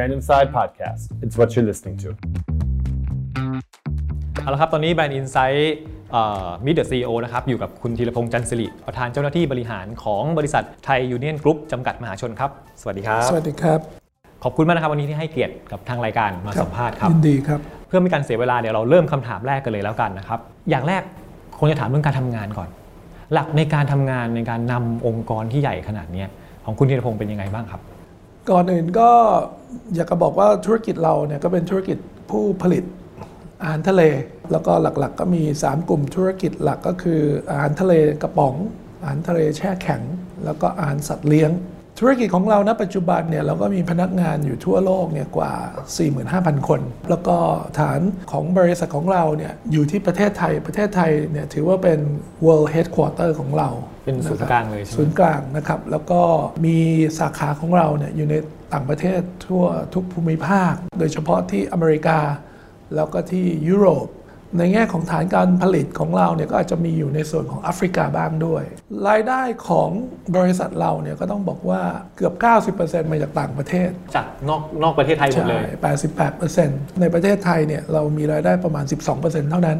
Brand Inside Podcast. It's what you're listening to. เอาละครับ ตอนนี้ Brand Inside Meet the CEO นะครับ อยู่กับคุณธีรพงษ์จันทร์สิริ ประธานเจ้าหน้าที่บริหารของบริษัทไทยยูเนียนกรุ๊ปจำกัดมหาชนครับ สวัสดีครับ สวัสดีครับ ขอบคุณมากนะครับวันนี้ที่ให้เกียรติกับทางรายการมาสัมภาษณ์ครับ ยินดีครับ เพื่อไม่การเสียเวลาเดี๋ยวเราเริ่มคำถามแรกกันเลยแล้วกันนะครับ อย่างแรกคงจะถามเรื่องการทำงานก่อน หลักในการทำงานในการนำองค์กรที่ใหญ่ขนาดเนี้ยของคุณธีรพงษ์เป็นยังไงบ้างครับ ก่อนอื่นก็ อยากจะบอกว่าธุรกิจเราเนี่ยก็เป็นธุรกิจผู้ผลิตอาหารทะเล แล้วก็หลักๆ ก็มี 3 กลุ่มธุรกิจหลักก็คืออาหารทะเลกระป๋อง อาหารทะเลแช่แข็ง แล้วก็อาหารสัตว์เลี้ยง ธุรกิจของเราณปัจจุบันเนี่ยเราก็มีพนักงานอยู่ทั่วโลกเนี่ยกว่า 45,000 คน แล้วก็ฐานของบริษัทของเราเนี่ยอยู่ที่ประเทศไทยประเทศไทยเนี่ยถือว่าเป็น world headquarter ของเรา เป็นศูนย์ะครับกลางเลยใช่ไหมศูนย์กลางนะครับ แล้วก็มีสาขาของเราเนี่ยอยู่ในต่างประเทศทั่วทุกภูมิภาค โดยเฉพาะที่อเมริกา แล้วก็ที่ยุโรป ในแง่ของฐานการผลิตของเราเนี่ยก็อาจจะมีอยู่ในส่วนของแอฟริกาบ้างด้วย รายได้ของบริษัทเราเนี่ยก็ต้องบอกว่าเกือบ 90%มาจากต่างประเทศ จากนอกนอกประเทศไทยหมดเลยใช่88%ในประเทศไทยเนี่ยเรามีรายได้ประมาณ 12%เท่านั้น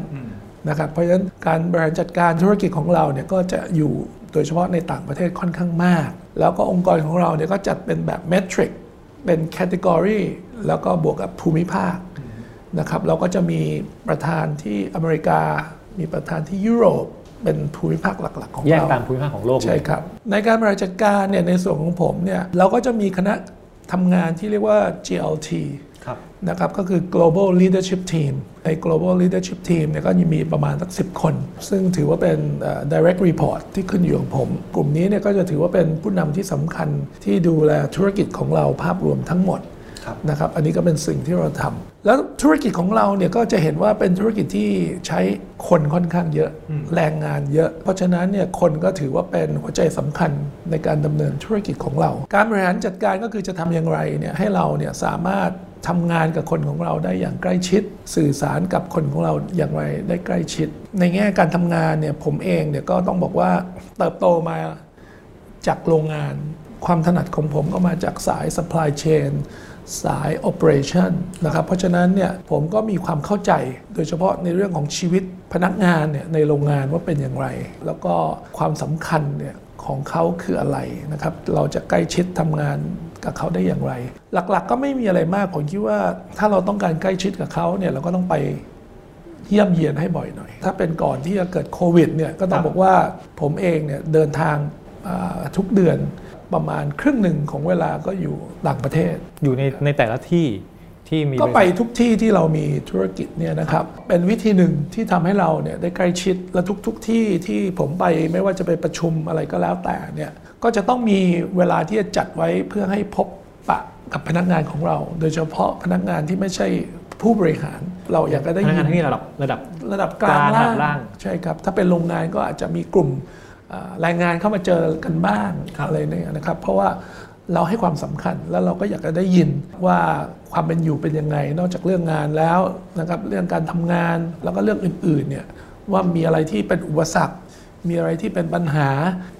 นะครับเพราะฉะนั้นการบริหารจัดการธุรกิจของเราเนี่ยก็จะอยู่โดยเฉพาะในต่างประเทศค่อนข้างมาก แล้วก็องค์กรของเราเนี่ยก็จัดเป็นแบบ matrix เป็น category แล้วก็บวกกับภูมิภาค นะครับเราก็จะมีประธานที่อเมริกา มีประธานที่ยุโรป เป็นภูมิภาคหลัก ๆ ของแยกเราตามภูมิภาคของโลกเลยใช่ครับ ในการบริหารจัดการเนี่ยในส่วนของผมเนี่ยเราก็จะมีคณะทำงานที่เรียกว่า GLT ครับนะครับก็คือ global leadership team ใน global leadership team เนี่ยก็มีประมาณสักสิคน ซึ่งถือว่าเป็นเอ่อ direct report ที่ขึ้นอยู่ของผม กลุ่มนี้เนี่ยก็จะถือว่าเป็นผู้นำที่สำคัญที่ดูแลธุรกิจของเราภาพรวมทั้งหมดครับ นะครับอันนี้ก็เป็นสิ่งที่เราทำแล้วธุรกิจของเราเนี่ยก็จะเห็นว่าเป็นธุรกิจที่ใช้คนค่อนข้างเยอะแรงงานเยอะ เพราะฉะนั้นเนี่ยคนก็ถือว่าเป็นหัวใจสำคัญในการดำเนินธุรกิจของเรา การบริหารจัดการก็คือจะทำอย่างไรเนี่ยให้เราเนี่ยสามารถทำงานกับคนของเราได้อย่างใกล้ชิด สื่อสารกับคนของเราอย่างไรได้ใกล้ชิด ในแง่การทำงานเนี่ยผมเองเนี่ยก็ต้องบอกว่าเติบโตมาจากโรงงาน ความถนัดของผมก็มาจากสาย supply chain สาย operation นะครับ เพราะฉะนั้นเนี่ยผมก็มีความเข้าใจโดยเฉพาะในเรื่องของชีวิตพนักงานเนี่ยในโรงงานว่าเป็นอย่างไร แล้วก็ความสำคัญเนี่ยของเขาคืออะไรนะครับ เราจะใกล้ชิดทำงานกับเขาได้อย่างไร หลักๆก็ไม่มีอะไรมากผมคิดว่าถ้าเราต้องการใกล้ชิดกับเขาเนี่ยเราก็ต้องไปเยี่ยมเยียนให้บ่อยหน่อย ถ้าเป็นก่อนที่จะเกิดโควิดเนี่ยก็ต้องบอกว่าผมเองเนี่ยเดินทางทุกเดือน ประมาณครึ่งหนึ่งของเวลาก็อยู่ต่างประเทศ อยู่ในในแต่ละที่ที่มีก็ไปบริษัททุกที่ที่เรามีธุรกิจเนี่ยนะครับ เป็นวิธีหนึ่งที่ทำให้เราเนี่ยได้ใกล้ชิดและทุกๆทที่ที่ผมไปไม่ว่าจะไปประชุมอะไรก็แล้วแต่เนี่ยก็จะต้องมีเวลาที่จะจัดไว้เพื่อให้พบปะกับพนักงานของเรา โดยเฉพาะพนักงานที่ไม่ใช่ผู้บริหาร เราอยากจะได้พนักยิงานนที่นี่ระดับระดับระดับกลางกลางล่างระดับล่างใช่ครับ ถ้าเป็นโรงงานก็อาจจะมีกลุ่ม อ่าแรงงานเข้ามาเจอกันบ้างอะไรเนี่ยนะครับ เพราะว่าเราให้ความสำคัญแล้วเราก็อยากจะได้ยินว่าความเป็นอยู่เป็นยังไง นอกจากเรื่องงานแล้วนะครับเรื่องการทำงานแล้วก็เรื่องอื่นๆเนี่ยว่ามีอะไรที่เป็นอุปสรรค มีอะไรที่เป็นปัญหา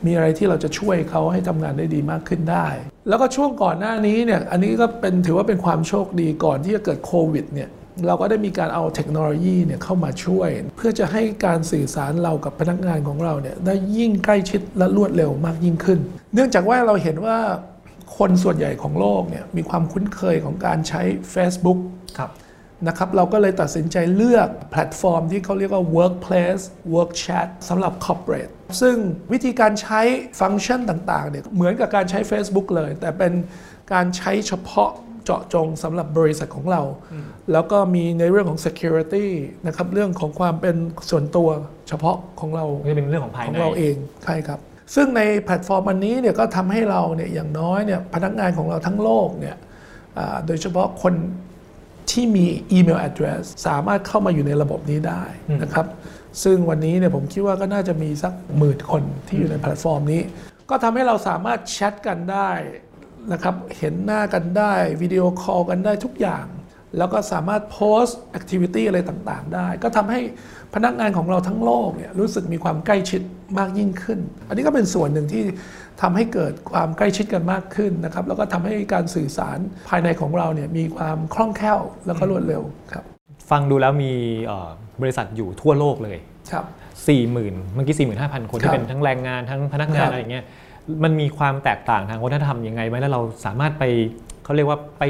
มีอะไรที่เราจะช่วยเขาให้ทำงานได้ดีมากขึ้นได้ แล้วก็ช่วงก่อนหน้านี้เนี่ยอันนี้ก็เป็นถือว่าเป็นความโชคดีก่อนที่จะเกิดโควิดเนี่ย เราก็ได้มีการเอาเทคโนโลยีเนี่ยเข้ามาช่วย เพื่อจะให้การสื่อสารเรากับพนักงานของเราเนี่ยได้ยิ่งใกล้ชิดและรวดเร็วมากยิ่งขึ้น เนื่องจากว่าเราเห็นว่าคนส่วนใหญ่ของโลกเนี่ยมีความคุ้นเคยของการใช้ Facebook ครับนะครับเราก็เลยตัดสินใจเลือกแพลตฟอร์มที่เขาเรียกว่า workplace work chat สำหรับ corporate ซึ่งวิธีการใช้ฟังก์ชันต่างๆเนี่ยเหมือนกับการใช้ Facebook เลย แต่เป็นการใช้เฉพาะ เจาะจงสำหรับบริษัทของเรา แล้วก็มีในเรื่องของ security นะครับเรื่องของความเป็นส่วนตัวเฉพาะของเราก็จะเป็นเรื่องของภายของในเราเองใช่ครับ ซึ่งในแพลตฟอร์มอันนี้เนี่ยก็ทำให้เราเนี่ยอย่างน้อยเนี่ยพนักงานของเราทั้งโลกเนี่ยอ่าโดยเฉพาะคนที่มี email address สามารถเข้ามาอยู่ในระบบนี้ได้นะครับ ซึ่งวันนี้เนี่ยผมคิดว่าก็น่าจะมีสักหมื่นคนที่อยู่ในแพลตฟอร์มนี้ ก็ทำให้เราสามารถแชทกันได้ นะครับเห็นหน้ากันได้วิดีโอคอลกันได้ทุกอย่าง แล้วก็สามารถโพสต์ activity อะไรต่างๆ ได้ ก็ทำให้พนักงานของเราทั้งโลกเนี่ยรู้สึกมีความใกล้ชิดมากยิ่งขึ้น อันนี้ก็เป็นส่วนหนึ่งที่ทำให้เกิดความใกล้ชิดกันมากขึ้นนะครับ แล้วก็ทำให้การสื่อสารภายในของเราเนี่ยมีความคล่องแคล่วแล้วก็รวดเร็วครับ ฟังดูแล้วมีเอ่อบริษัทอยู่ทั่วโลกเลย ครับ 40,000 เมื่อกี้ 45,000 คนครัที่บเป็นทั้งแรงงานทั้งพนักงานครับอะไรอย่างเงี้ย มันมีความแตกต่างทางวัฒนธรรมยังไงไหมแล้วเราสามารถไปเขาเรียกว่าไป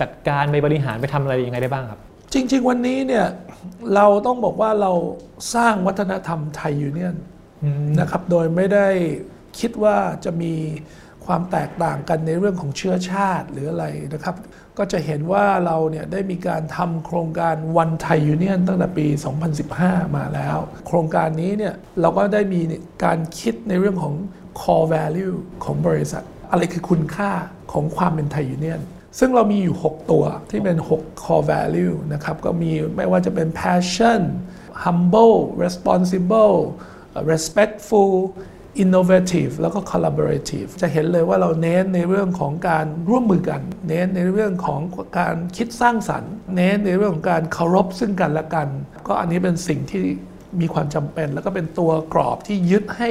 จัดการไปบริหารไปทำอะไรยังไงได้บ้างครับ จริง ๆ วันนี้เนี่ยเราต้องบอกว่าเราสร้างวัฒนธรรมไทยยูเนียนนะครับโดยไม่ได้คิดว่าจะมีความแตกต่างกันในเรื่องของเชื้อชาติหรืออะไรนะครับ ก็จะเห็นว่าเราเนี่ยได้มีการทำโครงการวันไทยยูเนียนตั้งแต่ปี 2015 มาแล้ว โครงการนี้เนี่ยเราก็ได้มีการคิดในเรื่องของ core value ของบริษัท อะไรคือคุณค่าของความเป็นไทยยูเนียนซึ่งเรามีอยู่ 6 ตัวที่เป็น 6 core value นะครับ ก็มีไม่ว่าจะเป็น passion humble responsible respectful innovative แล้วก็ collaborative จะเห็นเลยว่าเราเน้นในเรื่องของการร่วมมือกัน เน้นในเรื่องของการคิดสร้างสรรค์ เน้นในเรื่องของการเคารพซึ่งกันและกัน ก็อันนี้เป็นสิ่งที่มีความจำเป็น แล้วก็เป็นตัวกรอบที่ยึดให้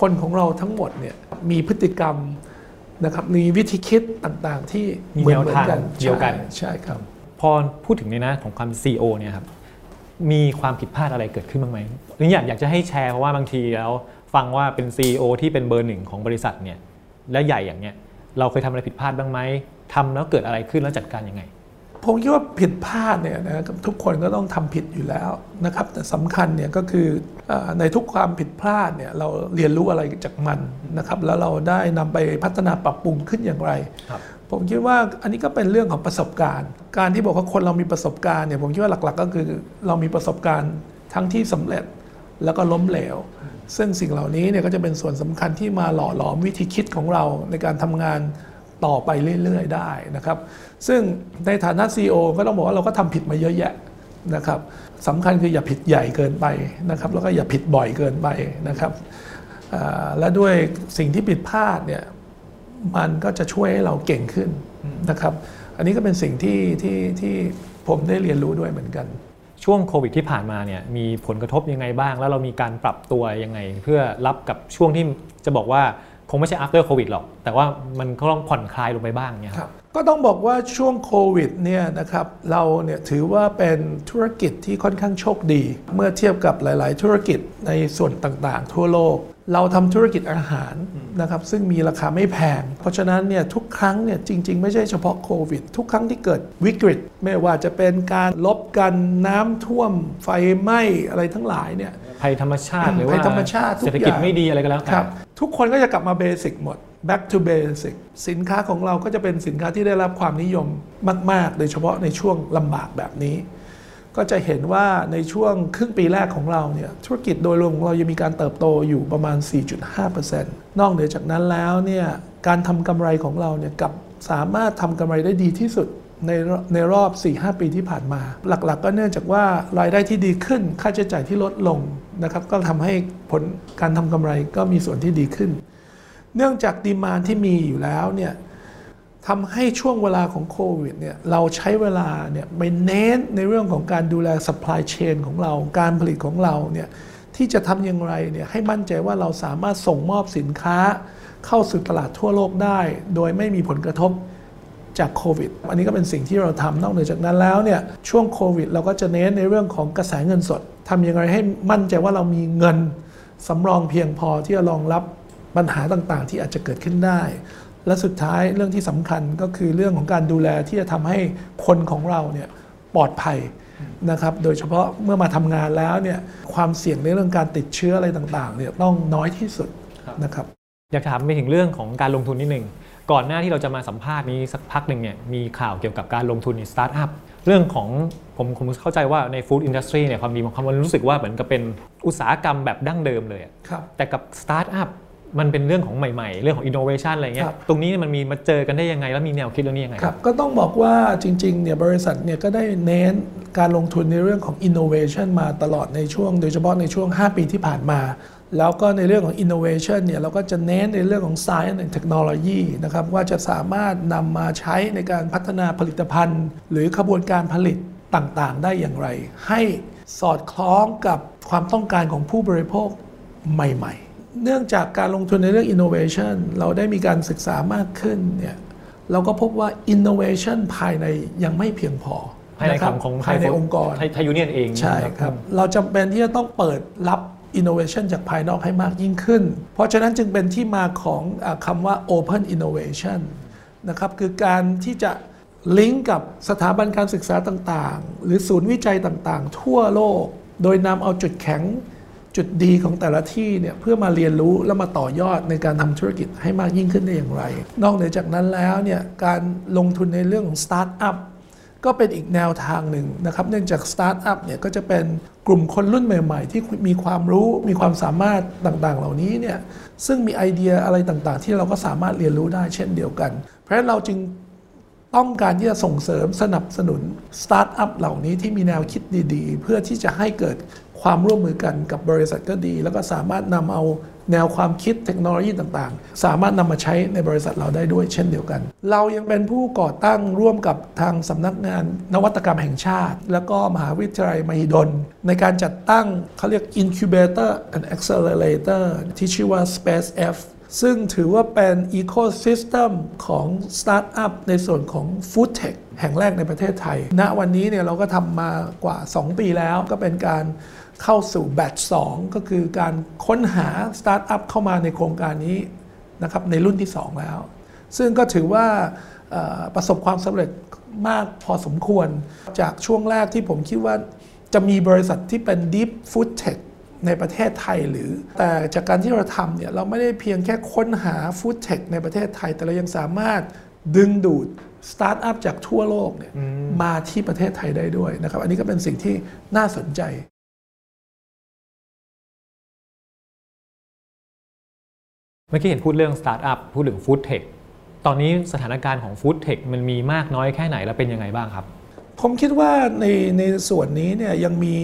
คนของเราทั้งหมดเนี่ยมีพฤติกรรมนะครับมีวิธีคิดต่างๆ ที่มีเหมือนแนวเหมือทางนกันเดียวกันใช่ใช่ครับ พอพูดถึงในนะของความ CEO เนี่ยครับมีความผิดพลาดอะไรเกิดขึ้นบ้างไหมนี่อยากอยากจะให้แชร์เพราะว่าบางทีแล้ว ฟังว่าเป็น CEO ที่เป็นเบอร์หนึ่งของบริษัทเนี่ยและใหญ่อย่างเนี้ยเราเคยทำอะไรผิดพลาดบ้างไหมทำแล้วเกิดอะไรขึ้นแล้วจัดการยังไง ผมคิดว่าผิดพลาดเนี่ยนะครับทุกคนก็ต้องทำผิดอยู่แล้วนะครับ แต่สำคัญเนี่ยก็คือเออในทุกความผิดพลาดเนี่ยเราเรียนรู้อะไรจากมันนะครับ แล้วเราได้นำไปพัฒนาปรับปรุงขึ้นอย่างไรครับผมคิดว่าอันนี้ก็เป็นเรื่องของประสบการณ์ การที่บอกว่าคนเรามีประสบการณ์เนี่ยผมคิดว่าหลักๆ ก็คือเรามีประสบการณ์ทั้งที่สำเร็จแล้วก็ล้มเหลว ซึ่งสิ่งเหล่านี้เนี่ยก็จะเป็นส่วนสำคัญที่มาหล่อหลอมวิธีคิดของเราในการทำงานต่อไปเรื่อยๆ ได้นะครับ ซึ่งในฐานะ CEO ก็ต้องบอกว่าเราก็ทำผิดมาเยอะแยะนะครับสำคัญคืออย่าผิดใหญ่เกินไปนะครับ แล้วก็อย่าผิดบ่อยเกินไปนะครับและด้วยสิ่งที่ผิดพลาดเนี่ยมันก็จะช่วยให้เราเก่งขึ้นนะครับ อันนี้ก็เป็นสิ่งที่ที่ที่ผมได้เรียนรู้ด้วยเหมือนกัน ช่วงโควิดที่ผ่านมาเนี่ยมีผลกระทบยังไงบ้าง แล้วเรามีการปรับตัวยังไง เพื่อรับกับช่วงที่จะบอกว่าคงไม่ใช่ after โควิดหรอก แต่ว่ามันก็ต้องผ่อนคลายลงไปบ้างเนี่ยครับก็ต้องบอกว่าช่วงโควิดเนี่ยนะครับเราเนี่ยถือว่าเป็นธุรกิจที่ค่อนข้างโชคดี เมื่อเทียบกับหลาย ๆ ธุรกิจในส่วนต่างๆ ทั่วโลก เราทำธุรกิจอาหารนะครับซึ่งมีราคาไม่แพง เพราะฉะนั้นเนี่ยทุกครั้งเนี่ยจริง ๆ ไม่ใช่เฉพาะโควิด ทุกครั้งที่เกิดวิกฤต ไม่ว่าจะเป็นการลบกันน้ำท่วมไฟไหม้อะไรทั้งหลายเนี่ยภัยธรรมชาติหรือว่าภัยธรรมชาติทุกเศรษฐกิจอย่างไม่ดีอะไรก็แล้วแต่ครับทุกคนก็จะกลับมาเบสิกหมด back to basic สินค้าของเราก็จะเป็นสินค้าที่ได้รับความนิยมมาก ๆ โดยเฉพาะในช่วงลำบากแบบนี้ ก็จะเห็นว่าในช่วงครึ่งปีแรกของเราเนี่ยธุรกิจโดยรวมของเรายังมีการเติบโตอยู่ประมาณ 4.5%นอกเหนือจากนั้นแล้วเนี่ยการทำกำไรของเราเนี่ยกับสามารถทำกำไรได้ดีที่สุดในในรอบ 4-5 ปีที่ผ่านมา หลักๆก็เนื่องจากว่ารายได้ที่ดีขึ้น ค่าใช้จ่ายที่ลดลงนะครับก็ทำให้ผลการทำกำไรก็มีส่วนที่ดีขึ้น เนื่องจากดีมานที่มีอยู่แล้วเนี่ย ทำให้ช่วงเวลาของโควิดเนี่ยเราใช้เวลาเนี่ยไปเน้นในเรื่องของการดูแล supply chain ของเรา การผลิตของเราเนี่ยที่จะทำอย่างไรเนี่ยให้มั่นใจว่าเราสามารถส่งมอบสินค้า เข้าสู่ตลาดทั่วโลกได้ โดยไม่มีผลกระทบจากโควิด อันนี้ก็เป็นสิ่งที่เราทำนอกเหนือจากนั้นแล้วเนี่ยช่วงโควิด เราก็จะเน้นในเรื่องของกระแสเงินสดทำอย่างไรให้มั่นใจว่าเรามีเงินสำรองเพียงพอที่จะรองรับปัญหาต่างๆ ที่อาจจะเกิดขึ้นได้ และสุดท้ายเรื่องที่สำคัญก็คือเรื่องของการดูแลที่จะทำให้คนของเราเนี่ยปลอดภัยนะครับโดยเฉพาะเมื่อมาทำงานแล้วเนี่ยความเสี่ยงในเรื่องการติดเชื้ออะไรต่างๆเนี่ยต้องน้อยที่สุดนะครับอยากถามไปถึงเรื่องของการลงทุนนิดนึงก่อนหน้าที่เราจะมาสัมภาษณ์นี้สักพักหนึ่งเนี่ยมีข่าวเกี่ยวกับการลงทุนในสตาร์ทอัพเรื่องของผมผมเข้าใจว่าใน food industry เนี่ยความดีของความมันรู้สึกว่าเหมือนกับเป็นอุตสาหกรรมแบบดั้งเดิมเลยอะครับแต่กับสตาร์ทอัพ มันเป็นเรื่องของใหม่ๆ เรื่องของ innovation อะไรเงี้ยครับตรงนี้มันมีมาเจอกันได้ยังไง แล้วมีแนวคิดเรื่องนี้ยังไงครับก็ต้องบอกว่าจริงๆเนี่ยบริษัทเนี่ยก็ได้เน้นการลงทุนในเรื่องของ innovation มาตลอดในช่วง โดยเฉพาะในช่วง 5 ปีที่ผ่านมา แล้วก็ในเรื่องของ innovation เนี่ยเราก็จะเน้นในเรื่องของ science and technology นะครับว่าจะสามารถนำมาใช้ในการพัฒนาผลิตภัณฑ์ หรือขบวนการผลิตต่างๆ ได้อย่างไร ให้สอดคล้องกับความต้องการของผู้บริโภคใหม่ เนื่องจากการลงทุนในเรื่อง innovation เราได้มีการศึกษามากขึ้นเนี่ยเราก็พบว่า innovation ภายในยังไม่เพียงพอภายในะครับของภายในองค์กรไทยไทยยูเนียนเองใช่ครับ เราจำเป็นที่จะต้องเปิดรับ innovation จากภายนอกให้มากยิ่งขึ้น เพราะฉะนั้นจึงเป็นที่มาของอาคำว่า open innovation นะครับคือการที่จะลิงก์กับสถาบันการศึกษาต่างๆ หรือศูนย์วิจัยต่างๆ ทั่วโลก โดยนำเอาจุดแข็ง จุดดีของแต่ละที่เนี่ยเพื่อมาเรียนรู้แล้วมาต่อยอดในการทำธุรกิจให้มากยิ่งขึ้นได้อย่างไร นอกเหนือจากนั้นแล้วเนี่ยการลงทุนในเรื่องของสตาร์ทอัพก็เป็นอีกแนวทางหนึ่งนะครับ เนื่องจากสตาร์ทอัพเนี่ยก็จะเป็นกลุ่มคนรุ่นใหม่ ๆ ที่มีความรู้มีความสามารถต่างๆ เหล่านี้เนี่ยซึ่งมีไอเดียอะไรต่างๆ ที่เราก็สามารถเรียนรู้ได้เช่นเดียวกัน เพราะฉะนั้นเราจึงต้องการที่จะส่งเสริมสนับสนุนสตาร์ทอัพเหล่านี้ที่มีแนวคิดดีๆ เพื่อที่จะให้เกิด ความร่วมมือกันกับบริษัทก็ดี แล้วก็สามารถนำเอาแนวความคิดเทคโนโลยีต่างๆ สามารถนำมาใช้ในบริษัทเราได้ด้วยเช่นเดียวกัน เรายังเป็นผู้ก่อตั้งร่วมกับทางสำนักงานนวัตกรรมแห่งชาติ แล้วก็มหาวิทยาลัยมหิดล ในการจัดตั้งเขาเรียก Incubator and Accelerator ที่ชื่อว่า Space F ซึ่งถือว่าเป็น Ecosystem ของสตาร์ทอัพในส่วนของ Food Tech แห่งแรกในประเทศไทย ณ วันนี้เนี่ยเราก็ทำมากว่า 2 ปีแล้ว ก็เป็นการเข้าสู่ batch 2ก็คือการค้นหาสตาร์ทอัพเข้ามาในโครงการนี้นะครับในรุ่นที่ 2 แล้ว ซึ่งก็ถือว่าประสบความสำเร็จมากพอสมควร จากช่วงแรกที่ผมคิดว่าจะมีบริษัทที่เป็น Deep Food Tech ในประเทศไทยหรือ แต่จากการที่เราทำเนี่ยเราไม่ได้เพียงแค่ค้นหา Food Tech ในประเทศไทย แต่เรายังสามารถดึงดูด สตาร์ทอัพจากทั่วโลกเนี่ยมาที่ประเทศไทยได้ด้วยนะครับ อันนี้ก็เป็นสิ่งที่น่าสนใจเมื่อกี้เห็นพูดเรื่องสตาร์ทอัพพูดถึง Food Techตอนนี้สถานการณ์ของ Food Tech มันมีมากน้อยแค่ไหนและเป็นยังไงบ้างครับ ผมคิดว่าในในส่วนนี้เนี่ยยังมี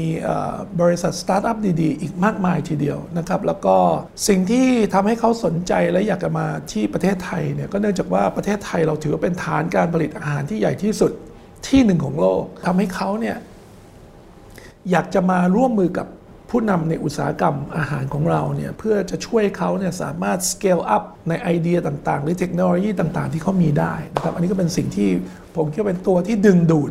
บริษัทสตาร์ทอัพดีๆ อีกมากมายทีเดียวนะครับแล้วก็สิ่งที่ทำให้เขาสนใจและอยากจะมาที่ประเทศไทยเนี่ยก็เนื่องจากว่าประเทศไทยเราถือว่าเป็นฐานการผลิตอาหารที่ใหญ่ที่สุดที่หนึ่งของโลกทำให้เขาเนี่ยอยากจะมาร่วมมือกับ ผู้นำในอุตสาหกรรมอาหารของเราเนี่ยเพื่อจะช่วยเขาเนี่ยสามารถ scale up ในไอเดียต่างๆ หรือเทคโนโลยีต่างๆ ที่เขามีได้นะครับอันนี้ก็เป็นสิ่งที่ผมคิดว่าเป็นตัวที่ดึงดูด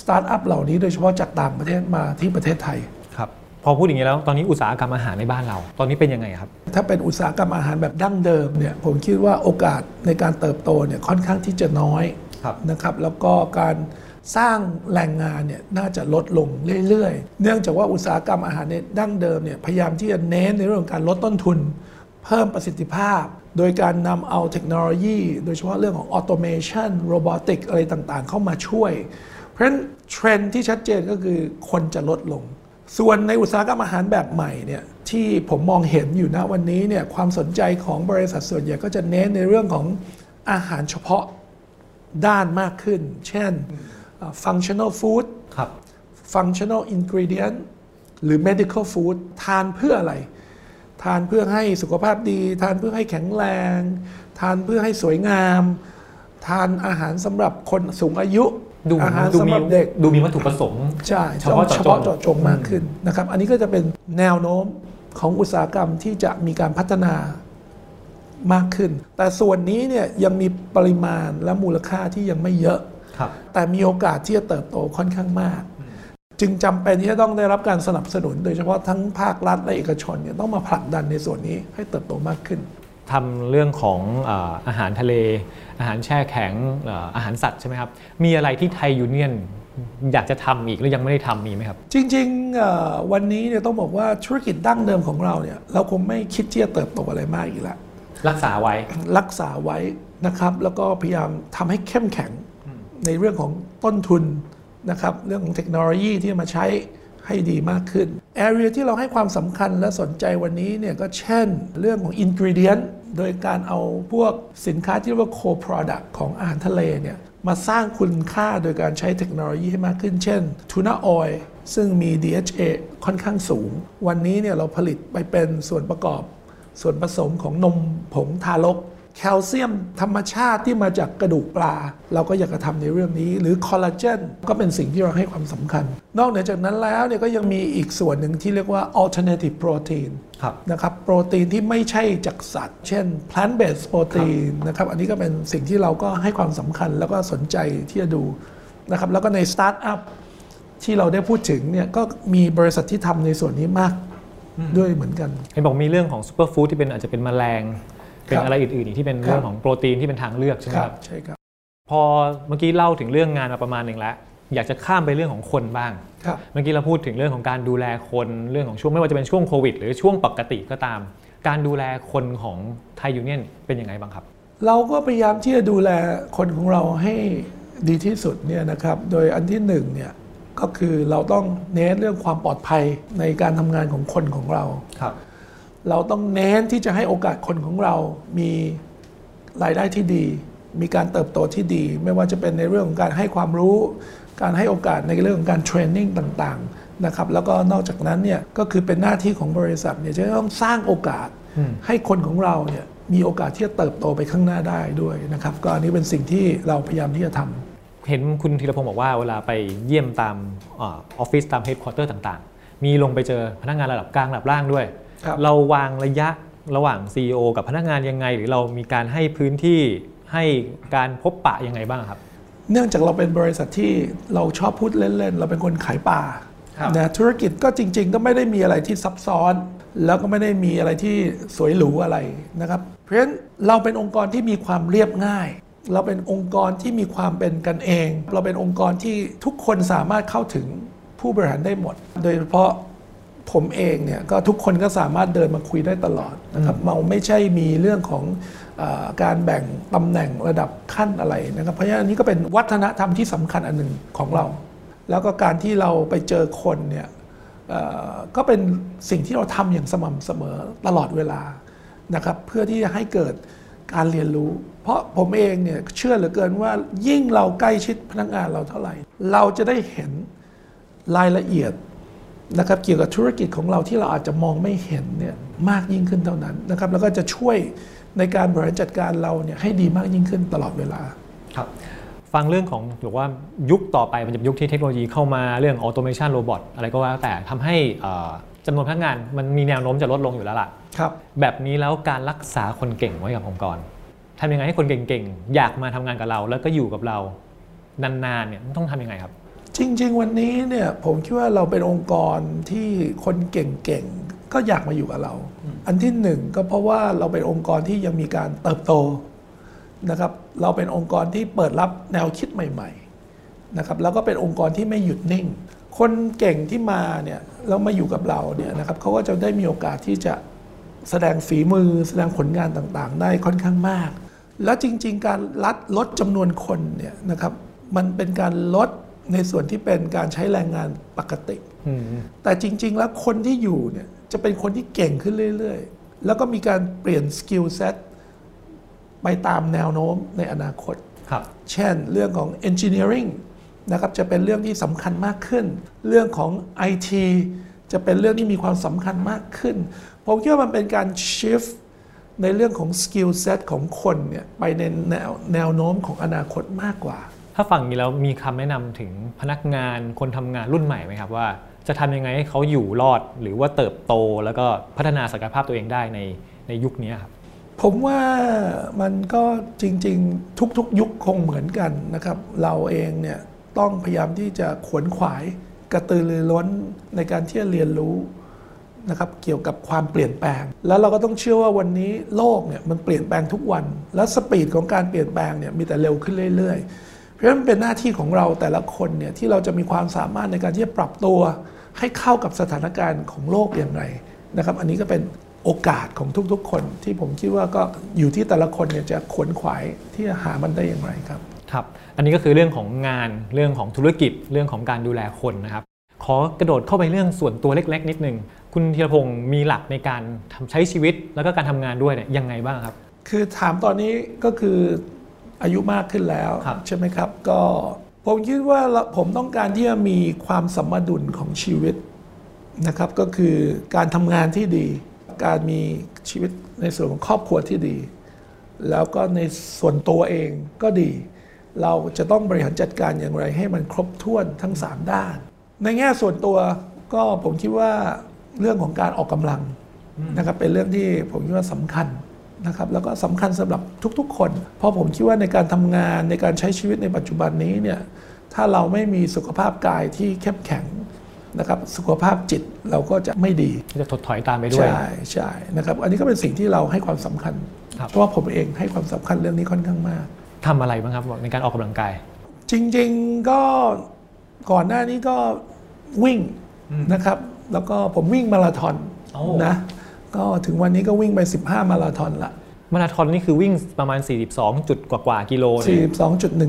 สตาร์ทอัพเหล่านี้โดยเฉพาะจากต่างประเทศมาที่ประเทศไทยครับพอพูดอย่างนี้แล้วตอนนี้อุตสาหกรรมอาหารในบ้านเรา ตอนนี้เป็นยังไงครับ ถ้าเป็นอุตสาหกรรมอาหารแบบดั้งเดิมเนี่ยผมคิดว่าโอกาสในการเติบโตเนี่ยค่อนข้างที่จะน้อยครับนะครับแล้วก็การ สร้างแรงงานเนี่ยน่าจะลดลงเรื่อยๆ เนื่องจากว่าอุตสาหกรรมอาหารในดั้งเดิมเนี่ยพยายามที่จะเน้นในเรื่องของการลดต้นทุน เพิ่มประสิทธิภาพ โดยการนำเอาเทคโนโลยี โดยเฉพาะเรื่องของ automation robotic อะไรต่างๆ เข้ามาช่วย เพราะฉะนั้นเทรนด์ที่ชัดเจนก็คือคนจะลดลง ส่วนในอุตสาหกรรมอาหารแบบใหม่เนี่ยที่ผมมองเห็นอยู่ณวันนี้เนี่ยความสนใจของบริษัทส่วนใหญ่ก็จะเน้นในเรื่องของอาหารเฉพาะด้านมากขึ้น เช่น functional food ครับ functional ingredient หรือ medical food ทานเพื่ออะไร ทานเพื่อให้สุขภาพดี ทานเพื่อให้แข็งแรง ทานเพื่อให้สวยงาม ทานอาหารสำหรับคนสูงอายุดูอาหารดูสำหมีรับเด็กดูมีวัตถุประสงค์ใช่เฉพาะเฉเจาะจงพาะเจาะจงมากขึ้นนะครับ อันนี้ก็จะเป็นแนวโน้มของอุตสาหกรรมที่จะมีการพัฒนามากขึ้น แต่ส่วนนี้เนี่ยยังมีปริมาณและมูลค่าที่ยังไม่เยอะครับ แต่มีโอกาสที่จะเติบโตค่อนข้างมาก จึงจำเป็นที่จะต้องได้รับการสนับสนุน โดยเฉพาะทั้งภาครัฐและเอกชนเนี่ยต้องมาผลักดันในส่วนนี้ให้เติบโตมากขึ้นทำเรื่องของเอออาหารทะเล อาหารแช่แข็งเอ่ออาหารสัตว์ใช่ไหมครับมีอะไรที่ไทยยูเนียนอยากจะทำอีกแล้วยังไม่ได้ทำมีไหมครับ จริงๆเอ่อวันนี้เนี่ยต้องบอกว่าธุรกิจดั้งเดิมของเราเนี่ยเราคงไม่คิดที่จะเติบโตอะไรมากอีกแล้วรักษาไว้รักษาไว้นะครับ แล้วก็พยายามทำให้เข้มแข็ง ในเรื่องของต้นทุนนะครับเรื่องของเทคโนโลยีที่จะมาใช้ให้ดีมากขึ้น area ที่เราให้ความสำคัญและสนใจวันนี้เนี่ยก็เช่น เรื่องของ ingredient โดยการเอาพวกสินค้าที่เรียกว่า co-product ของอาหารทะเลเนี่ยมาสร้างคุณค่าโดยการใช้เทคโนโลยีให้มากขึ้น เช่น tuna oil ซึ่งมี DHA ค่อนข้างสูง วันนี้เนี่ยเราผลิตไปเป็นส่วนประกอบ ส่วนผสมของนมผงทารก แคลเซียมธรรมชาติที่มาจากกระดูกปลา เราก็อยากจะทำในเรื่องนี้ หรือคอลลาเจนก็เป็นสิ่งที่เราให้ความสำคัญ นอกเหนือจากนั้นแล้วเนี่ยก็ยังมีอีกส่วนหนึ่งที่เรียกว่า alternative protein ครับนะครับโปรตีนที่ไม่ใช่จากสัตว์ เช่น plant based protein นะครับอันนี้ก็เป็นสิ่งที่เราก็ให้ความสำคัญแล้วก็สนใจที่จะดูนะครับแล้วก็ในสตาร์ทอัพที่เราได้พูดถึงเนี่ยก็มีบริษัทที่ทำในส่วนนี้มากด้วยเหมือนกันเห็นบอกมีเรื่องของ superfood ที่เป็นอาจจะเป็นแมลง เป็นครับอะไรอื่นๆอีกที่เป็นครับเรื่องของโปรตีนที่เป็นทางเลือกใช่ไหมครับใช่ครับ พอเมื่อกี้เล่าถึงเรื่องงานมาประมาณหนึ่งแล้ว อยากจะข้ามไปเรื่องของคนบ้างครับเมื่อกี้เราพูดถึงเรื่องของการดูแลคนเรื่องของช่วงไม่ว่าจะเป็นช่วงโควิด หรือช่วงปกติก็ตาม การดูแลคนของไทยยูเนียนเป็นยังไงบ้างครับ เราก็พยายามที่จะดูแลคนของเราให้ดีที่สุดเนี่ยนะครับ โดยอันที่หนึ่งเนี่ยก็คือเราต้องเน้นเรื่องความปลอดภัยในการทำงานของคนของเราครับ เราต้องเน้นที่จะให้โอกาสคนของเรามีรายได้ที่ดี มีการเติบโตที่ดี ไม่ว่าจะเป็นในเรื่องของการให้ความรู้ การให้โอกาสในเรื่องของการเทรนนิ่งต่างๆนะครับแล้วก็นอกจากนั้นเนี่ยก็คือเป็นหน้าที่ของบริษัทเนี่ยจะต้องสร้างโอกาสอืมให้คนของเราเนี่ยมีโอกาสที่จะเติบโตไปข้างหน้าได้ด้วยนะครับก็อันนี้เป็นสิ่งที่เราพยายามที่จะทำเห็นคุณธีรพงศ์บอกว่าเวลาไปเยี่ยมตามเออฟฟิศตามเฮดค q u เตอร์ต่างๆ มีลงไปเจอพนักงานระดับกลางระดับล่างด้วยครับ เราวางระยะระหว่าง CEO กับพนักงานยังไง หรือเรามีการให้พื้นที่ให้การพบปะยังไงบ้างครับ เนื่องจากเราเป็นบริษัทที่เราชอบพูดเล่นๆ เราเป็นคนขายป่าครับนะธุรกิจก็จริง ๆ ก็ไม่ได้มีอะไรที่ซับซ้อน แล้วก็ไม่ได้มีอะไรที่สวยหรูอะไรนะครับ เพราะฉะนั้นเราเป็นองค์กรที่มีความเรียบง่าย เราเป็นองค์กรที่มีความเป็นกันเอง เราเป็นองค์กรที่ทุกคนสามารถเข้าถึงผู้บริหารได้หมด โดยเฉพาะ ผมเองเนี่ยก็ทุกคนก็สามารถเดินมาคุยได้ตลอดนะครับเราไม่ใช่มีเรื่องของเออการแบ่งตำแหน่งระดับขั้นอะไรนะครับ เพราะฉะนั้นอันนี้ก็เป็นวัฒนธรรมที่สำคัญอันหนึ่งของเรา แล้วก็การที่เราไปเจอคนเนี่ยเอ่อก็เป็นสิ่งที่เราทำอย่างสม่ำเสมอตลอดเวลานะครับ เพื่อที่จะให้เกิดการเรียนรู้ เพราะผมเองเนี่ยเชื่อเหลือเกินว่ายิ่งเราใกล้ชิดพนักงานเราเท่าไหร่ เราจะได้เห็นรายละเอียด นะครับเกี่ยวกับธุรกิจของเราที่เราอาจจะมองไม่เห็นเนี่ยมากยิ่งขึ้นเท่านั้นนะครับแล้วก็จะช่วยในการบริหารจัดการเราเนี่ยให้ดีมากยิ่งขึ้นตลอดเวลาครับฟังเรื่องของบอกว่ายุคต่อไปมันจะเป็นยุคที่เทคโนโลยีเข้ามาเรื่อง automation robot อะไรก็ว่าแต่ทำให้เอ่อจำนวนพนักงานมันมีแนวโน้มจะลดลงอยู่แล้วล่ะครับแบบนี้แล้วการรักษาคนเก่งไว้กับองค์กรทำยังไงให้คนเก่งๆ อยากมาทำงานกับเรา แล้วก็อยู่กับเรานานๆเนี่ยต้องทำยังไงครับ จริง ๆ วันนี้เนี่ยผมคิดว่าเราเป็นองค์กรที่คนเก่งๆ ก็อยากมาอยู่กับเรา อันที่หนึ่งก็เพราะว่าเราเป็นองค์กรที่ยังมีการเติบโตนะครับ เราเป็นองค์กรที่เปิดรับแนวคิดใหม่ๆนะครับแล้วก็เป็นองค์กรที่ไม่หยุดนิ่ง คนเก่งที่มาเนี่ยแล้วมาอยู่กับเราเนี่ยนะครับเขาก็จะได้มีโอกาสที่จะแสดงฝีมือแสดงผลงานต่างๆ ได้ค่อนข้างมาก แล้วจริง ๆ การลัดลดจำนวนคนเนี่ยนะครับมันเป็นการลด ในส่วนที่เป็นการใช้แรงงานปกติอืมแต่จริง ๆ แล้วคนที่อยู่เนี่ยจะเป็นคนที่เก่งขึ้นเรื่อย ๆ แล้วก็มีการเปลี่ยน skill setไปตามแนวโน้มในอนาคตครับเช่นเรื่องของ engineering นะครับจะเป็นเรื่องที่สำคัญมากขึ้น เรื่องของ IT จะเป็นเรื่องที่มีความสำคัญมากขึ้น ผมคิดว่ามันเป็นการ shift ในเรื่องของ skill set ของคนเนี่ยไปในแนวแนวโน้มของอนาคตมากกว่า ถ้าฟังอย่างนี้แล้วมีคำแนะนำถึงพนักงานคนทำงานรุ่นใหม่ไหมครับว่า จะทำยังไงให้เขาอยู่รอดหรือว่าเติบโตแล้วก็พัฒนาศักยภาพตัวเองได้ในในยุคนี้ครับผมว่ามันก็จริง ๆ ทุกๆ ยุคคงเหมือนกันนะครับ เราเองเนี่ยต้องพยายามที่จะขวนขวายกระตือรือร้นในการที่จะเรียนรู้นะครับเกี่ยวกับความเปลี่ยนแปลง แล้วเราก็ต้องเชื่อว่าวันนี้โลกเนี่ยมันเปลี่ยนแปลงทุกวัน และสปีดของการเปลี่ยนแปลงเนี่ยมีแต่เร็วขึ้นเรื่อย ๆ เพราะฉะนั้นเป็นหน้าที่ของเราแต่ละคนเนี่ยที่เราจะมีความสามารถในการที่จะปรับตัวให้เข้ากับสถานการณ์ของโลกอย่างไรนะครับ อันนี้ก็เป็นโอกาสของทุกๆ คนที่ผมคิดว่าก็อยู่ที่แต่ละคนเนี่ยจะขวนขวายที่จะหามันได้อย่างไรครับครับ อันนี้ก็คือเรื่องของงานเรื่องของธุรกิจเรื่องของการดูแลคนนะครับ ขอกระโดดเข้าไปเรื่องส่วนตัวเล็ก ๆ นิดนึงคุณธีรพงศ์มีหลักในการทำใช้ชีวิตแล้วก็การทำงานด้วยเนี่ยยังไงบ้างครับ คือถามตอนนี้ก็คือ อายุมากขึ้นแล้วครับใช่ไหมครับ ก็ผมคิดว่าเราผมต้องการที่จะมีความสมดุลของชีวิตนะครับ ก็คือการทำงานที่ดี การมีชีวิตในส่วนของครอบครัวที่ดี แล้วก็ในส่วนตัวเองก็ดี เราจะต้องบริหารจัดการอย่างไร ให้มันครบถ้วนทั้ง 3 ด้าน ในแง่ส่วนตัวก็ผมคิดว่าเรื่องของการออกกำลังนะครับเป็นเรื่องที่ผมคิดว่าสำคัญ นะครับแล้วก็สำคัญสำหรับทุกๆ คน เพราะผมคิดว่าในการทำงานในการใช้ชีวิตในปัจจุบันนี้เนี่ยถ้าเราไม่มีสุขภาพกายที่เข้มแข็งนะครับสุขภาพจิตเราก็จะไม่ดีที่จะถดถอยตามไปด้วย ใช่ใช่นะครับอันนี้ก็เป็นสิ่งที่เราให้ความสำคัญครับเพราะว่าผมเองให้ความสำคัญเรื่องนี้ค่อนข้างมากทำอะไรบ้างครับในการออกกำลังกาย จริงๆก็ก่อนหน้านี้ก็วิ่งนะครับ แล้วก็ผมวิ่งมาราธอนโอ้นะ ก็ถึงวันนี้ก็วิ่งไป 15 มาราธอนละมาราธอนนี่คือวิ่งประมาณ 42 จุดกว่าๆกิโลเนี่ย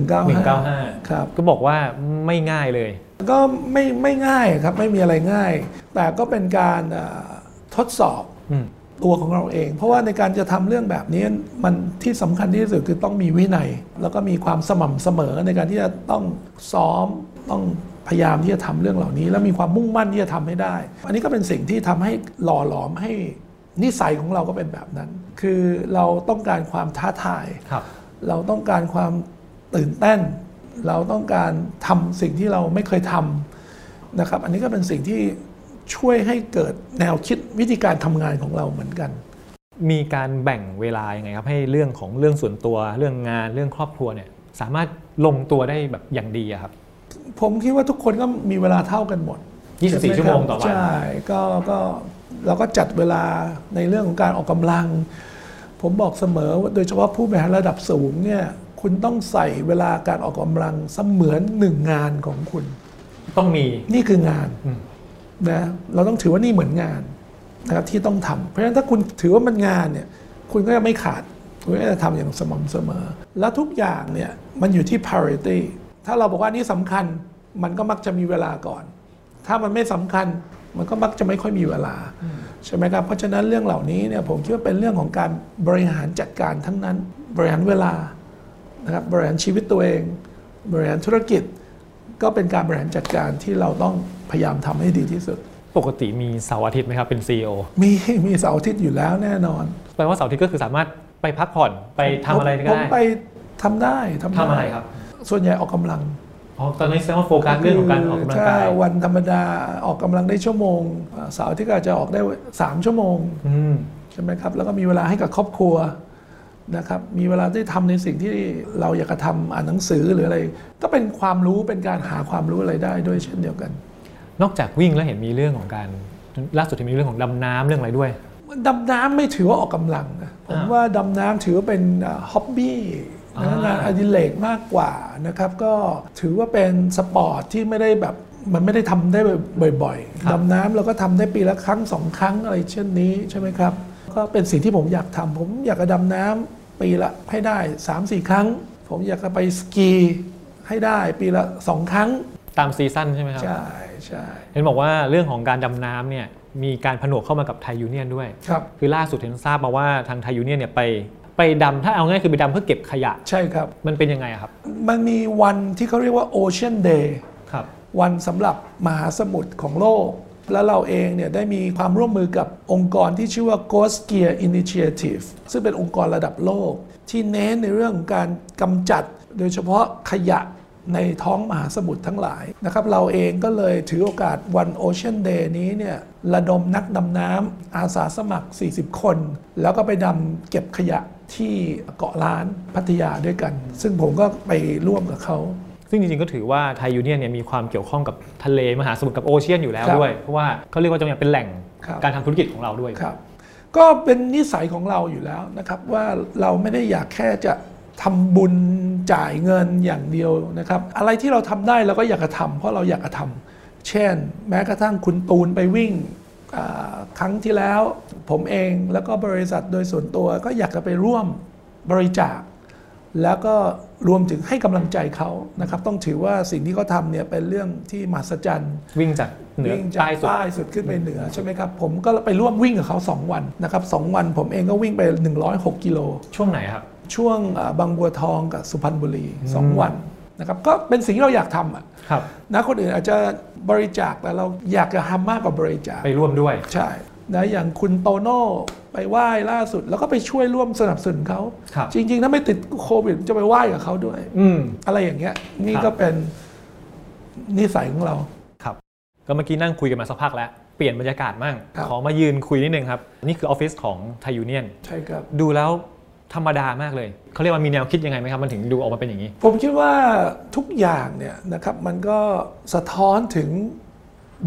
42.195 195ครับก็บอกว่าไม่ง่ายเลย ก็ไม่ไม่ง่ายครับไม่มีอะไรง่าย แต่ก็เป็นการเอ่อทดสอบอืมตัวของเราเอง เพราะว่าในการจะทำเรื่องแบบนี้มันที่สำคัญที่สุดคือต้องมีวินัย แล้วก็มีความสม่ำเสมอในการที่จะต้องซ้อมต้องพยายามที่จะทำเรื่องเหล่านี้ แล้วมีความมุ่งมั่นที่จะทำให้ได้ อันนี้ก็เป็นสิ่งที่ทำให้หล่อหลอมให้ นิสัยของเราก็เป็นแบบนั้น คือเราต้องการความท้าทายครับเราต้องการความตื่นเต้น เราต้องการทำสิ่งที่เราไม่เคยทำนะครับ อันนี้ก็เป็นสิ่งที่ช่วยให้เกิดแนวคิดวิธีการทำงานของเราเหมือนกัน มีการแบ่งเวลายังไงครับ ให้เรื่องของเรื่องส่วนตัว เรื่องงาน เรื่องครอบครัวเนี่ยสามารถลงตัวได้แบบอย่างดีอะครับ ผมคิดว่าทุกคนก็มีเวลาเท่ากันหมด 24 ชั่วโมงต่อวัน ใช่ ก็ก็ เราก็จัดเวลาในเรื่องของการออกกำลัง ผมบอกเสมอว่าโดยเฉพาะผู้บริหารระดับสูงเนี่ยคุณต้องใส่เวลาการออกกำลังเสมือนหนึ่งงานของคุณ ต้องมีนี่คืองานอืมนะเราต้องถือว่านี่เหมือนงานนะครับที่ต้องทำเพราะฉะนั้นถ้าคุณถือว่ามันงานเนี่ยคุณก็จะไม่ขาดคุณก็จะทำอย่างสม่ำเสมอ แล้วทุกอย่างเนี่ยมันอยู่ที่ priority ถ้าเราบอกว่านี่สำคัญมันก็มักจะมีเวลาก่อน ถ้ามันไม่สำคัญ มันก็มักจะไม่ค่อยมีเวลาใช่ไหมครับ เพราะฉะนั้นเรื่องเหล่านี้เนี่ยผมคิดว่าเป็นเรื่องของการบริหารจัดการทั้งนั้น บริหารเวลานะครับบริหารชีวิตตัวเอง บริหารธุรกิจ ก็เป็นการบริหารจัดการที่เราต้องพยายามทำให้ดีที่สุด ปกติมีเสาร์อาทิตย์ไหมครับเป็น CEO มีมีเสาร์อาทิตย์อยู่แล้วแน่นอนแปลว่าเสาร์อาทิตย์ก็คือสามารถไปพักผ่อนไปทำอะไรก็ผมได้ไปทำได้ทำด้ทำอะไรครับ ส่วนใหญ่ออกกำลัง อ๋อตอนนี้แสดงว่าโฟกัสเรื่องของการออกกำลังกายถ้วันธรรมดาออกกำลังได้ชั่วโมงอ่าเสาร์อาที่ก็อาจจะออกได้ 3 ชั่วโมงอืมใช่ไหมครับแล้วก็มีเวลาให้กับครอบครัวนะครับมีเวลาได้ทำในสิ่งที่เราอยากจะทำอ่านหนังสือหรืออะไร ก็เป็นความรู้เป็นการหาความรู้อะไรได้ด้วยเช่นเดียวกัน นอกจากวิ่งแล้วเห็นมีเรื่องของการล่าสุดที่มีเรื่องของดำน้ำเรื่องอะไรด้วยดำน้ำไม่ถือว่าออกกำลังนะผมอ่าว่าดำน้ำถือว่าเป็นฮ็อบบี้ อ่างานอดิเรกมากกว่านะครับก็ถือว่าเป็นสปอร์ตที่ไม่ได้แบบมันไม่ได้ทำได้บ่อยครับๆดำน้ำเราก็ทำได้ปีละครั้งสองครั้งอะไรเช่นนี้ใช่ไหมครับ ก็เป็นสิ่งที่ผมอยากทำผมอยากจะดำน้ำปีละให้ได้ 3-4 ครั้ง ผมอยากจะไปสกีให้ได้ปีละสองครั้งตาม season ใช่ไหมครับ ใช่ใช่เห็นบอกว่าเรื่องของการดำน้ำเนี่ยมีการผนวกเข้ามากับไทยยูเนียนด้วย ครับ คือล่าสุดเห็นทราบมาว่าทางไทยยูเนียนเนี่ยไป ไปดำถ้าเอาง่ายคือไปดำเพื่อเก็บขยะ ใช่ครับ มันเป็นยังไงอะครับ มันมีวันที่เขาเรียกว่า Ocean Day ครับ วันสำหรับมหาสมุทรของโลก และเราเองเนี่ยได้มีความร่วมมือกับองค์กรที่ชื่อว่า Ghost Gear Initiative ซึ่งเป็นองค์กรระดับโลก ที่เน้นในเรื่องของการกำจัดโดยเฉพาะขยะในท้องมหาสมุทรทั้งหลายนะครับ เราเองก็เลยถือโอกาสวัน Ocean Day นี้เนี่ยระดมนักดำน้ำอาสาสมัคร 40 คน แล้วก็ไปดำเก็บขยะ ที่เกาะล้านพัทยาด้วยกัน ซึ่งผมก็ไปร่วมกับเขาซึ่งจริงๆก็ถือว่าไทยยูเนียนเนี่ยมีความเกี่ยวข้องกับทะเลมหาสมุทรกับโอเชียนอยู่แล้วครับด้วย เพราะว่าเขาเรียกว่าจะเป็นแหล่งครับการทำธุรกิจของเราด้วยครับ ก็เป็นนิสัยของเราอยู่แล้วนะครับว่าเราไม่ได้อยากแค่จะทำบุญจ่ายเงินอย่างเดียวนะครับ อะไรที่เราทำได้เราก็อยากจะทำเพราะเราอยากจะทำเช่น แม้กระทั่งคุณตูนไปวิ่งอ่า ครั้งที่แล้วผมเองแล้วก็บริษัทโดยส่วนตัวก็อยากจะไปร่วมบริจาค แล้วก็รวมถึงให้กำลังใจเขานะครับ ต้องถือว่าสิ่งที่เขาทำเนี่ยเป็นเรื่องที่มหัศจรรย์วิ่งจากเหนือวิ่งจากใต้สุดใต้สุดขึ้นไปเหนือใช่ไหมครับผมก็ไปร่วมวิ่งกับเขา 2 วันนะครับสองวัน ผมเองก็วิ่งไป 106 กิโลช่วงไหนครับ ช่วงอ่าบางบัวทองกับสุพรรณบุรี 2 วัน นะครับก็เป็นสิ่งที่เราอยากทำอะครับนะคนอื่นอาจจะบริจาคแต่เราอยากจะทำมากกว่าบริจาคไปร่วมด้วย ใช่นะอย่างคุณโตโน่ไปไหว้ล่าสุด แล้วก็ไปช่วยร่วมสนับสนุนเขาครับจริง ๆ ถ้าไม่ติดโควิดจะไปไหว้กับเขาด้วย อืมอะไรอย่างเงี้ย นี่ครับก็เป็นนิสัยของเราครับ ก็เมื่อกี้นั่งคุยกันมาสักพักแล้ว เปลี่ยนบรรยากาศมั่งครับขอมายืนคุยนิดนึงครับ นี่คือออฟฟิศของไทยูเนียนใช่ครับ ดูแล้ว ธรรมดามากเลย เขาเรียกว่ามีแนวคิดยังไงไหมครับ มันถึงดูออกมาเป็นอย่างนี้ ผมคิดว่าทุกอย่างเนี่ยนะครับมันก็สะท้อนถึง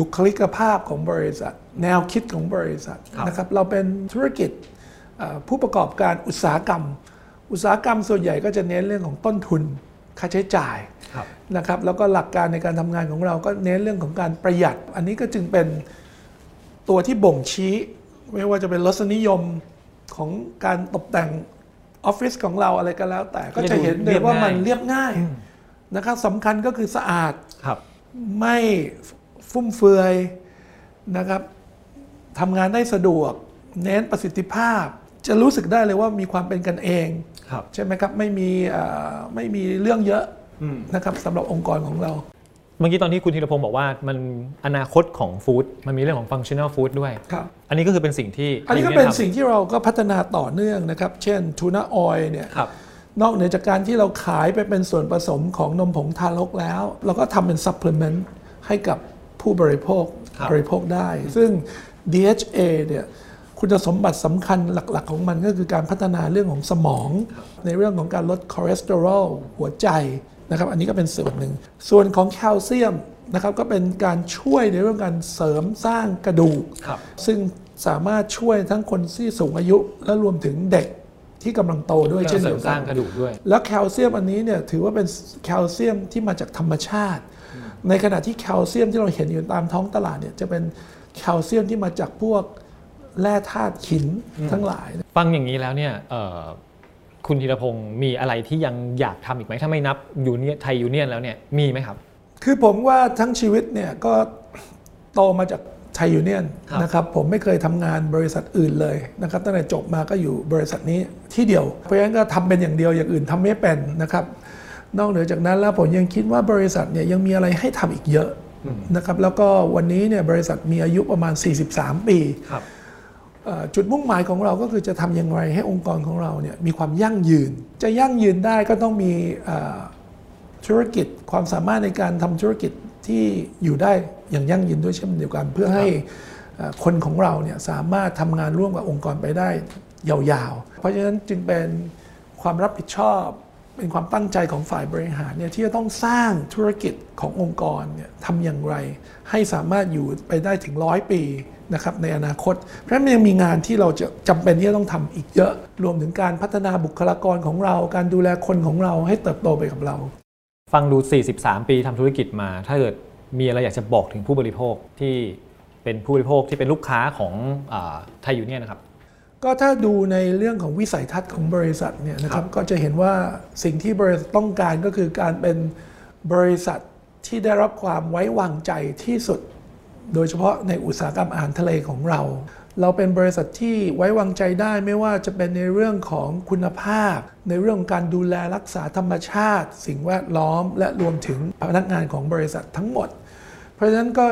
บุคลิกภาพของบริษัท แนวคิดของบริษัทครับนะครับเราเป็นธุรกิจเอ่อผู้ประกอบการอุตสาหกรรม อุตสาหกรรมส่วนใหญ่ก็จะเน้นเรื่องของต้นทุนค่าใช้จ่ายครับนะครับแล้วก็หลักการในการทำงานของเราก็เน้นเรื่องของการประหยัด อันนี้ก็จึงเป็นตัวที่บ่งชี้ ไม่ว่าจะเป็นรสนิยมของการตกแต่ง ออฟฟิศของเราอะไรก็แล้ว แต่ก็จะเห็นเลยว่ามันเรียบง่ายนะครับสำคัญก็คือสะอาดครับไม่ฟุ่มเฟือยนะครับทำงานได้สะดวก เน้นประสิทธิภาพ จะรู้สึกได้เลยว่ามีความเป็นกันเองครับใช่ไหมครับไม่มีเอ่อไม่มีเรื่องเยอะอืมนะครับสำหรับองค์กรของเรา เมื่อกี้ตอนที่คุณธีรพงศ์บอกว่ามันอนาคตของฟู้ดมันมีเรื่องของฟังชั่น a l ฟู้ดด้วย ครับ อันนี้ก็คือเป็นสิ่งที่อันนี้ไทยยูเนียนเป็นทำสิ่งที่เราก็พัฒนาต่อเนื่องนะครับ เช่น tuna oil เนี่ยครับนอกเหนือจากการที่เราขายไปเป็นส่วนผสมของนมผงทารกแล้ว เราก็ทำเป็น supplementให้กับผู้บริโภคครับบริโภคได้ ซึ่ง DHA เนี่ยคุณสมบัติสำคัญหลัก ๆ ของมันก็คือการพัฒนาเรื่องของสมอง ในเรื่องของการลดคอเลสเตอรอลหัวใจ นะครับอันนี้ก็เป็นส่วนหนึ่ง ส่วนของแคลเซียมนะครับก็เป็นการช่วยในเรื่องการเสริมสร้างกระดูกครับซึ่งสามารถช่วยทั้งคนที่สูงอายุ และรวมถึงเด็กที่กำลังโตด้วยเช่นเดียวกันเสริมสร้างกระดูกด้วย แล้วแคลเซียมอันนี้เนี่ยถือว่าเป็นแคลเซียมที่มาจากธรรมชาติ ในขณะที่แคลเซียมที่เราเห็นอยู่ตามท้องตลาดเนี่ยจะเป็นแคลเซียมที่มาจากพวกแร่ธาตุหินทั้งหลาย ฟังอย่างนี้แล้วเนี่ยเอ่อ คุณธีรพงศ์มีอะไรที่ยังอยากทำอีกไหมถ้าไม่นับยูเนียไทยยูเนียนแล้วเนี่ยมีไหมครับ คือผมว่าทั้งชีวิตเนี่ยก็โตมาจากไทยยูเนียนครับนะครับผมไม่เคยทำงานบริษัทอื่นเลยนะครับตั้งแต่จบมาก็อยู่บริษัทนี้ที่เดียว เพราะฉะนั้นก็ทำเป็นอย่างเดียวอย่างอื่นทำไม่เป็นนะครับนอกเหนือจากนั้นแล้วผมยังคิดว่าบริษัทเนี่ยยังมีอะไรให้ทำอีกเยอะนะครับแล้วก็วันนี้เนี่ยบริษัทมีอายุประมาณ 43 ปีครับเอ่อ จุดมุ่งหมายของเราก็คือจะทำอย่างไรให้องค์กรของเราเนี่ยมีความยั่งยืน จะยั่งยืนได้ก็ต้องมีธุรกิจความสามารถในการทำธุรกิจที่อยู่ได้อย่างยั่งยืนด้วยเช่นเดียวกัน เพื่อให้คนของเราเนี่ยสามารถทำงานร่วมกับองค์กรไปได้ยาวๆ เพราะฉะนั้นจึงเป็นความรับผิดชอบ เป็นความตั้งใจของฝ่ายบริหารเนี่ยที่จะต้องสร้างธุรกิจขององค์กรเนี่ยทำอย่างไร ให้สามารถอยู่ไปได้ถึงร้อยปีนะครับในอนาคต เพราะมันยังมีงานที่เราจะจำเป็นที่จะต้องทำอีกเยอะ รวมถึงการพัฒนาบุคลากรของเรา การดูแลคนของเราให้เติบโตไปกับเรา ฟังดู 43 ปีทำธุรกิจมา ถ้าเกิดมีอะไรอยากจะบอกถึงผู้บริโภคที่เป็นผู้บริโภคที่เป็นลูกค้าของไทยยูเนี่ยนะครับ ก็ถ้าดูในเรื่องของวิสัยทัศน์ของบริษัทเนี่ยนะครับก็จะเห็นว่าสิ่งที่บริษัทต้องการก็คือการเป็นบริษัทที่ได้รับความไว้วางใจที่สุด โดยเฉพาะในอุตสาหกรรมอาหารทะเลของเรา เราเป็นบริษัทที่ไว้วางใจได้ไม่ว่าจะเป็นในเรื่องของคุณภาพ ในเรื่องของการดูแลรักษาธรรมชาติ สิ่งแวดล้อม และรวมถึงพนักงานของบริษัททั้งหมด เพราะฉะนั้นก็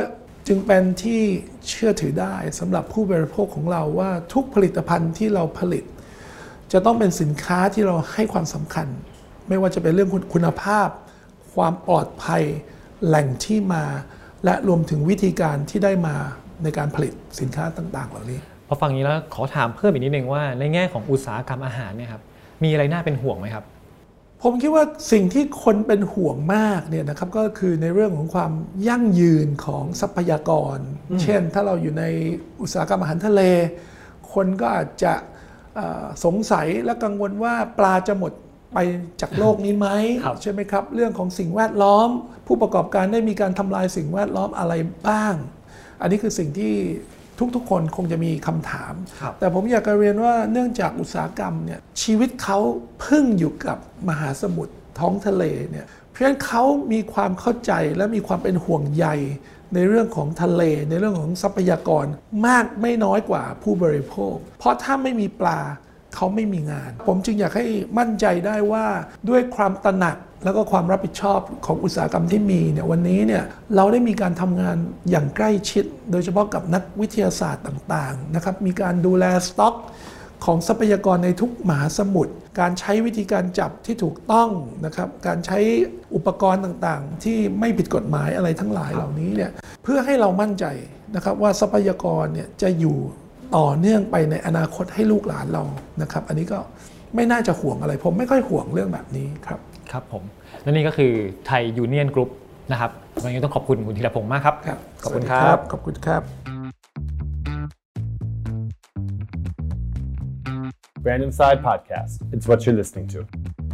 จึงเป็นที่เชื่อถือได้สำหรับผู้บริโภคของเราว่าทุกผลิตภัณฑ์ที่เราผลิต จะต้องเป็นสินค้าที่เราให้ความสำคัญ ไม่ว่าจะเป็นเรื่องคุณภาพ ความปลอดภัย แหล่งที่มา และรวมถึงวิธีการที่ได้มาในการผลิตสินค้าต่าง ๆ เหล่านี้พอฟังอย่างนี้แล้วขอถามเพิ่มอีกนิดนึงว่าในแง่ของอุตสาหกรรมอาหารเนี่ยครับมีอะไรน่าเป็นห่วงไหมครับ ผมคิดว่าสิ่งที่คนเป็นห่วงมากเนี่ยนะครับก็คือในเรื่องของความยั่งยืนของทรัพยากร เช่น ถ้าเราอยู่ในอุตสาหกรรมอาหารทะเล คนก็อาจจะเอ่อสงสัยและกังวลว่าปลาจะหมดไปจากโลกนี้ไหมครับใช่ไหมครับ เรื่องของสิ่งแวดล้อม ผู้ประกอบการได้มีการทำลายสิ่งแวดล้อมอะไรบ้าง อันนี้คือสิ่งที่ ทุกๆ คนคงจะมีคำถามครับแต่ผมอยากจะเรียนว่าเนื่องจากอุตสาหกรรมเนี่ยชีวิตเขาพึ่งอยู่กับมหาสมุทรท้องทะเลเนี่ยเพราะฉะนั้นเขามีความเข้าใจและมีความเป็นห่วงใยในเรื่องของทะเลในเรื่องของทรัพยากรมากไม่น้อยกว่าผู้บริโภค เพราะถ้าไม่มีปลา เขาไม่มีงาน ผมจึงอยากให้มั่นใจได้ว่าด้วยความตระหนักแล้วก็ความรับผิดชอบของอุตสาหกรรมที่มีเนี่ยวันนี้เนี่ยเราได้มีการทำงานอย่างใกล้ชิด โดยเฉพาะกับนักวิทยาศาสตร์ต่างๆนะครับมีการดูแลสต็อกของทรัพยากรในทุกมหาสมุทร การใช้วิธีการจับที่ถูกต้องนะครับ การใช้อุปกรณ์ต่างๆ ที่ไม่ผิดกฎหมายอะไรทั้งหลายเหล่านี้เนี่ย เพื่อให้เรามั่นใจนะครับว่าทรัพยากรเนี่ยจะอยู่ ต่อเนื่องไปในอนาคตให้ลูกหลานเรานะครับ อันนี้ก็ไม่น่าจะห่วงอะไร ผมไม่ค่อยห่วงเรื่องแบบนี้ครับ ครับผม และนี่ก็คือไทยยูเนียนกรุ๊ปนะครับวันนี้ต้องขอบคุณคุณธีรพงศ์มากครับครับขอบคุณสวัสคดีรับ ขอบคุณครับ Random Side Podcast. It's what you're listening to.